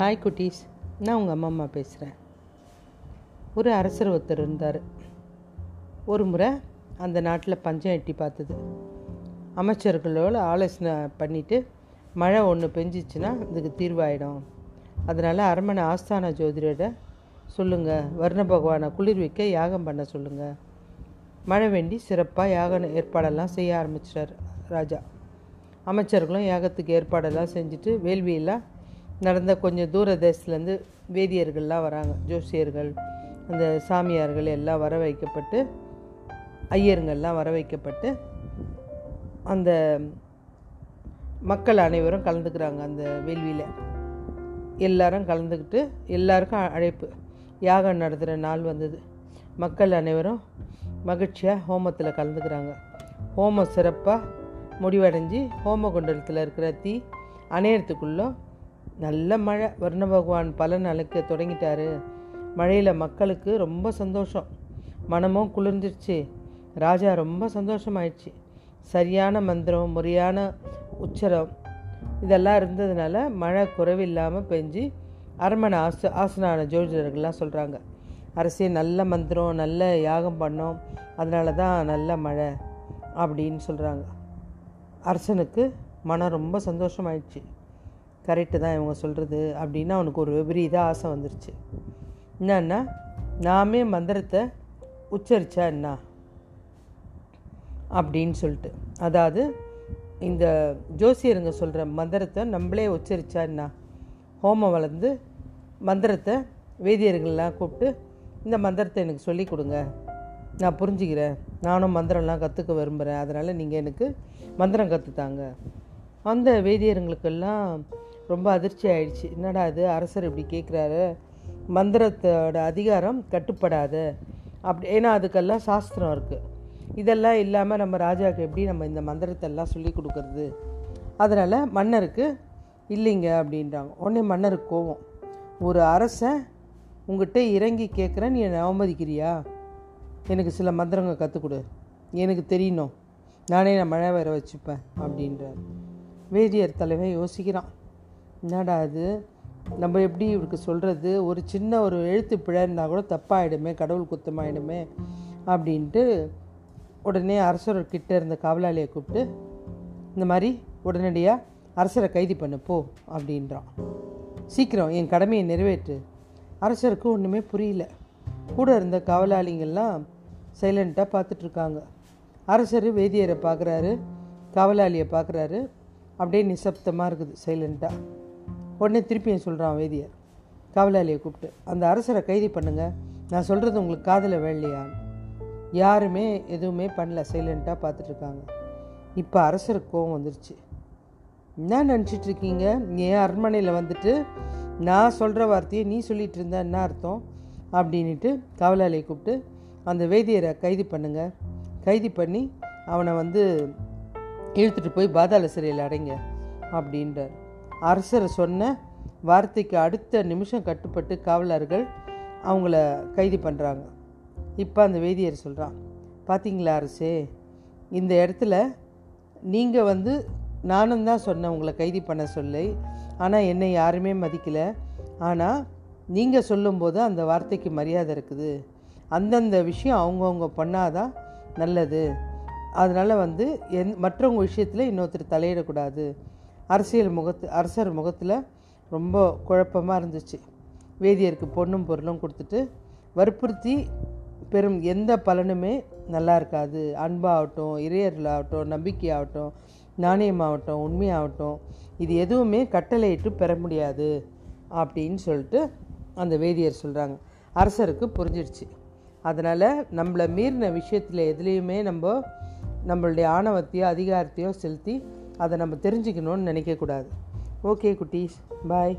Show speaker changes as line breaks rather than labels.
Hi குட்டீஸ். நான் உங்கள் அம்மா அம்மா பேசுகிறேன் ஒரு அரசர் ஒருத்தர் இருந்தார். ஒரு முறை அந்த நாட்டில் பஞ்சம் எட்டி பார்த்தது. அமைச்சர்களோட ஆலோசனை பண்ணிவிட்டு மழை ஒன்று பெஞ்சிச்சுன்னா அதுக்கு தீர்வாயிடும். அதனால் அரண்மனை ஆஸ்தான ஜோதிடரை சொல்லுங்கள் வர்ண பகவானை குளிர்விக்க யாகம் பண்ண சொல்லுங்கள் மழை வேண்டி சிறப்பாக யாக ஏற்பாடெல்லாம் செய்ய ஆரம்பிச்சிட்டார் ராஜா. அமைச்சர்களும் யாகத்துக்கு ஏற்பாடெல்லாம் செஞ்சுட்டு வேள்வியெல்லாம் நடந்த கொஞ்சம் தூர தேசத்துலேருந்து வேதியர்கள்லாம் வராங்க. ஜோசியர்கள் அந்த சாமியார்கள் எல்லாம் வர வைக்கப்பட்டு ஐயருங்கள்லாம் வர வைக்கப்பட்டு அந்த மக்கள் அனைவரும் கலந்துக்கிறாங்க அந்த வேள்வியில். எல்லாரும் கலந்துக்கிட்டு எல்லாருக்கும் அழைப்பு. யாகம் நடத்துகிற நாள் வந்தது. மக்கள் அனைவரும் மகிழ்ச்சியாக ஹோமத்தில் கலந்துக்கிறாங்க. ஹோமம் சிறப்பாக முடிவடைஞ்சு ஹோம குண்டலத்தில் இருக்கிற தீ அணையறதுக்குள்ளே நல்ல மழை. வருண பகவான் பல நாளுக்கு தொடங்கிட்டாரு. மழையில் மக்களுக்கு ரொம்ப சந்தோஷம். மனமும் குளிர்ந்துருச்சு. ராஜா ரொம்ப சந்தோஷமாயிடுச்சு. சரியான மந்திரம் முறையான உச்சரம் இதெல்லாம் இருந்ததுனால மழை குறைவில்லாமல் பெஞ்சு அரண்மனை ஆச ஆசனான ஜோதிடர்கள்லாம் சொல்கிறாங்க அரசே நல்ல மந்திரம் நல்ல யாகம் பண்ணோம். அதனால தான் நல்ல மழை அப்படின்னு சொல்கிறாங்க அரசனுக்கு மனம் ரொம்ப சந்தோஷமாயிடுச்சு. கரெக்டு தான் இவங்க சொல்கிறது அப்படின்னு அவனுக்கு ஒரு விபரீத ஆசை வந்துருச்சு. என்னன்னா நாமே மந்திரத்தை உச்சரித்தா என்ன? அப்படின்னு சொல்லிட்டு. அதாவது இந்த ஜோசியருங்க சொல்கிற மந்திரத்தை நம்மளே உச்சரித்தா என்ன? ஹோமம் வளர்ந்து மந்திரத்தை வேதியர்கள்லாம் கூப்பிட்டு இந்த மந்திரத்தை எனக்கு சொல்லி கொடுங்க. நான் புரிஞ்சுக்கிறேன். நானும் மந்திரம்லாம் கற்றுக்க விரும்புகிறேன் அதனால் நீங்கள் எனக்கு மந்திரம் கற்றுத்தாங்க அந்த வேதியருங்களுக்கெல்லாம் ரொம்ப அதிர்ச்சி ஆயிடுச்சு. என்னடா இது? அரசர் இப்படி கேட்குறாரு மந்திரத்தோட அதிகாரம் கட்டுப்படாது. அப்படி ஏன்னா அதுக்கெல்லாம் சாஸ்திரம் இருக்குது இதெல்லாம் இல்லாமல் நம்ம ராஜாவுக்கு எப்படி நம்ம இந்த மந்திரத்தெல்லாம் சொல்லி கொடுக்கறது? அதனால் மன்னருக்கு இல்லைங்க அப்படின்றாங்க. உடனே மன்னருக்கு கோவம் ஒரு அரசன் உங்ககிட்ட இறங்கி கேட்குறேன் நீ என்னை அவமதிக்கிறியா? எனக்கு சில மந்திரங்க கற்றுக் கொடு. எனக்கு தெரியணும். நானே நான் மழை வர வச்சுப்பேன் அப்படின்றார். வேதியர் தலைவன் யோசிக்கிறான். என்னடா அது நம்ம எப்படி இவருக்கு சொல்கிறது ஒரு சின்ன ஒரு எழுத்து பிழைன்னா கூட தப்பாயிடுமே கடவுள் குத்தமாயிடுமே அப்படின்ட்டு உடனே அரசர்கிட்ட இருந்த காவலாளியை கூப்பிட்டு இந்த மாதிரி உடனடியாக அரசரை கைது பண்ணு போ அப்படின்றான். சீக்கிரம் என் கடமையை நிறைவேற்று. அரசருக்கு ஒன்றுமே புரியல. கூட இருந்த காவலாளிங்கள்லாம் சைலண்ட்டாக பார்த்துட்ருக்காங்க அரசர் வேதியரை பார்க்குறாரு காவலாளியை பார்க்குறாரு அப்படியே நிசப்தமாக இருக்குது சைலண்ட்டாக உடனே திருப்பியும் சொல்கிறான் வேதியர். காவலாளியை கூப்பிட்டு அந்த அரசரை கைது பண்ணுங்க. நான் சொல்கிறது உங்களுக்கு காதில் வேலையான்னு யாருமே எதுவுமே பண்ணல. சைலண்ட்டாக பார்த்துட்ருக்காங்க. இப்போ அரசருக்கு கோவம் வந்துருச்சு. என்ன நினச்சிட்டு இருக்கீங்க என் அரண்மனையில் வந்துட்டு நான் சொல்கிற வார்த்தையை நீ சொல்லிகிட்டு இருந்த என்ன அர்த்தம்? அப்படின்ட்டு காவலாளியை கூப்பிட்டு அந்த வேதியரை கைது பண்ணுங்க. கைது பண்ணி அவனை வந்து இழுத்துட்டு போய் பாதாள சிறையில் அடைங்க. அப்படின்றார். அரசர் சொன்ன வார்த்தைக்கு அடுத்த நிமிஷம் கட்டுப்பட்டு காவலர்கள் அவங்கள கைது பண்ணுறாங்க இப்போ அந்த வேதியர் சொல்கிறான் பார்த்தீங்களா அரசே இந்த இடத்துல நீங்கள் வந்து நானும் தான் சொன்னேன் உங்களை கைது பண்ண சொல்லி ஆனால் என்னை யாருமே மதிக்கலை. ஆனால் நீங்கள் சொல்லும்போது அந்த வார்த்தைக்கு மரியாதை இருக்குது. அந்தந்த விஷயம் அவங்கவுங்க பண்ணாதான் நல்லது. அதனால் வந்து எந் மற்றவங்க விஷயத்தில் இன்னொருத்தர் தலையிடக்கூடாது. அரசியல் முகத்து அரசர் முகத்தில் ரொம்ப குழப்பமாக இருந்துச்சு. வேதியருக்கு பொண்ணும் பொருளும் கொடுத்துட்டு வற்புறுத்தி பெரும் எந்த பலனுமே நல்லா இருக்காது. அன்பாகட்டும் இறையர்களாகட்டும் நம்பிக்கையாகட்டும் நாணயமாகட்டும் உண்மையாகட்டும் இது எதுவுமே கட்டளையிட்டு பெற முடியாது அப்படின்னு சொல்லிட்டு அந்த வேதியர் சொல்கிறாங்க அரசருக்கு புரிஞ்சிடுச்சு அதனால் நம்மளை மீறின விஷயத்தில் எதுலேயுமே நம்ம நம்மளுடைய ஆணவத்தையோ அதிகாரத்தையோ செலுத்தி அதை நம்ம தெரிஞ்சுக்கணும்னு நினைக்கக்கூடாது. ஓகே குட்டீஸ். பாய்